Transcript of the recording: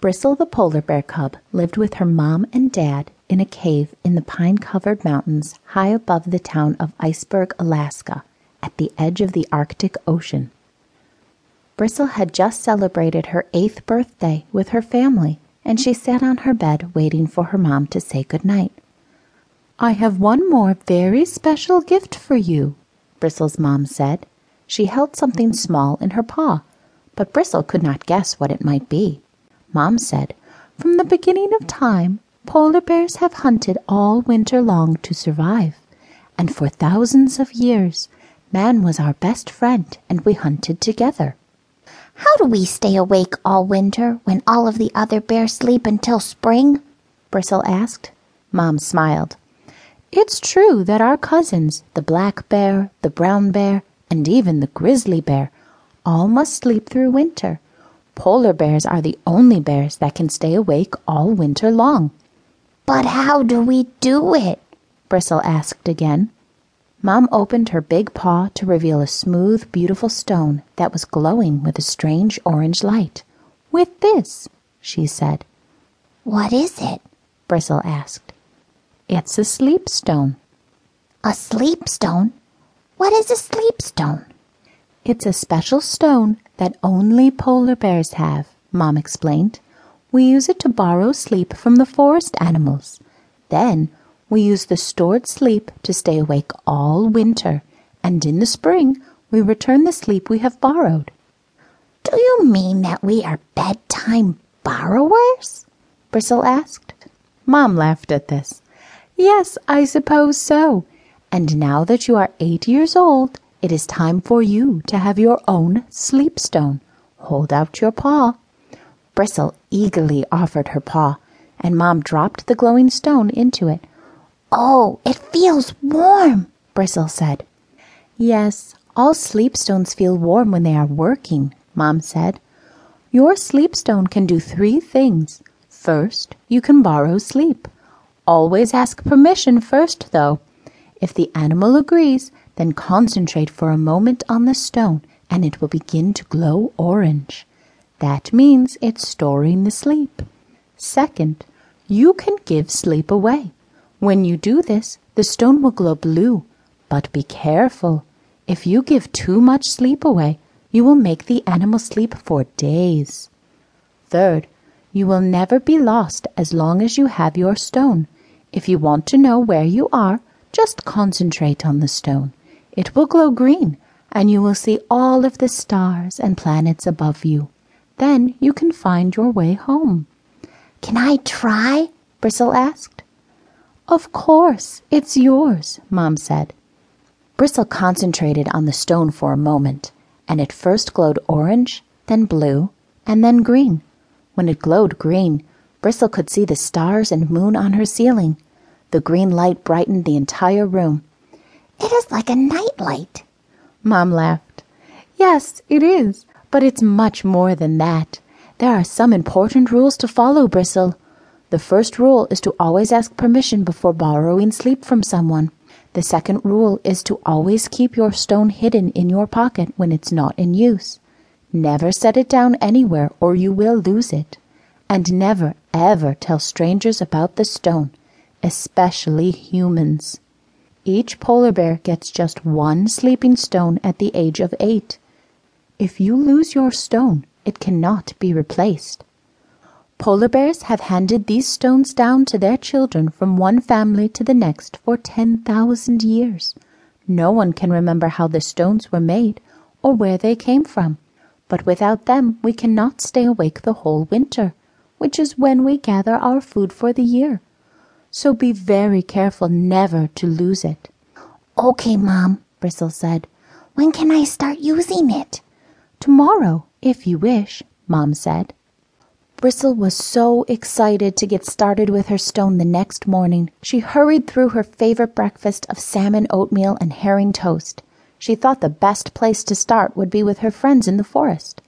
Bristle the polar bear cub lived with her mom and dad in a cave in the pine covered mountains high above the town of Iceberg, Alaska, at the edge of the Arctic Ocean. Bristle had just celebrated her eighth birthday with her family, and she sat on her bed waiting for her mom to say good night. I have one more very special gift for you, Bristle's mom said. She held something small in her paw, but Bristle could not guess what it might be. Mom said, From the beginning of time, polar bears have hunted all winter long to survive. And for thousands of years, man was our best friend and we hunted together. How do we stay awake all winter when all of the other bears sleep until spring? Bristle asked. Mom smiled. It's true that our cousins, the black bear, the brown bear, and even the grizzly bear, all must sleep through winter Polar bears are the only bears that can stay awake all winter long. But how do we do it? Bristle asked again. Mom opened her big paw to reveal a smooth, beautiful stone that was glowing with a strange orange light. With this, she said. What is it? Bristle asked. It's a sleep stone. A sleep stone? What is a sleep stone? It's a special stone that only polar bears have, Mom explained. We use it to borrow sleep from the forest animals. Then we use the stored sleep to stay awake all winter, and in the spring we return the sleep we have borrowed. Do you mean that we are bedtime borrowers? Bristle asked. Mom laughed at this. Yes, I suppose so. And now that you are eight years old, it is time for you to have your own sleep stone. Hold out your paw. Bristle eagerly offered her paw, and Mom dropped the glowing stone into it. Oh, it feels warm, Bristle said. Yes, all sleep stones feel warm when they are working, Mom said. Your sleep stone can do three things. First, you can borrow sleep. Always ask permission first, though. If the animal agrees, then concentrate for a moment on the stone and it will begin to glow orange. That means it's storing the sleep. Second, you can give sleep away. When you do this, the stone will glow blue. But be careful. If you give too much sleep away, you will make the animal sleep for days. Third, you will never be lost as long as you have your stone. If you want to know where you are, just concentrate on the stone. It will glow green, and you will see all of the stars and planets above you. Then you can find your way home. Can I try? Bristle asked. Of course, it's yours, Mom said. Bristle concentrated on the stone for a moment, and it first glowed orange, then blue, and then green. When it glowed green, Bristle could see the stars and moon on her ceiling. The green light brightened the entire room, it is like a nightlight. Mom laughed. Yes, it is, but it's much more than that. There are some important rules to follow, Bristle. The first rule is to always ask permission before borrowing sleep from someone. The second rule is to always keep your stone hidden in your pocket when it's not in use. Never set it down anywhere or you will lose it. And never, ever tell strangers about the stone, especially humans. Each polar bear gets just one sleeping stone at the age of eight. If you lose your stone, it cannot be replaced. Polar bears have handed these stones down to their children from one family to the next for 10,000 years. No one can remember how the stones were made or where they came from, but without them we cannot stay awake the whole winter, which is when we gather our food for the year so be very careful never to lose it. Okay, Mom, Bristle said. When can I start using it? Tomorrow, if you wish, Mom said. Bristle was so excited to get started with her stone the next morning. She hurried through her favorite breakfast of salmon oatmeal and herring toast. She thought the best place to start would be with her friends in the forest.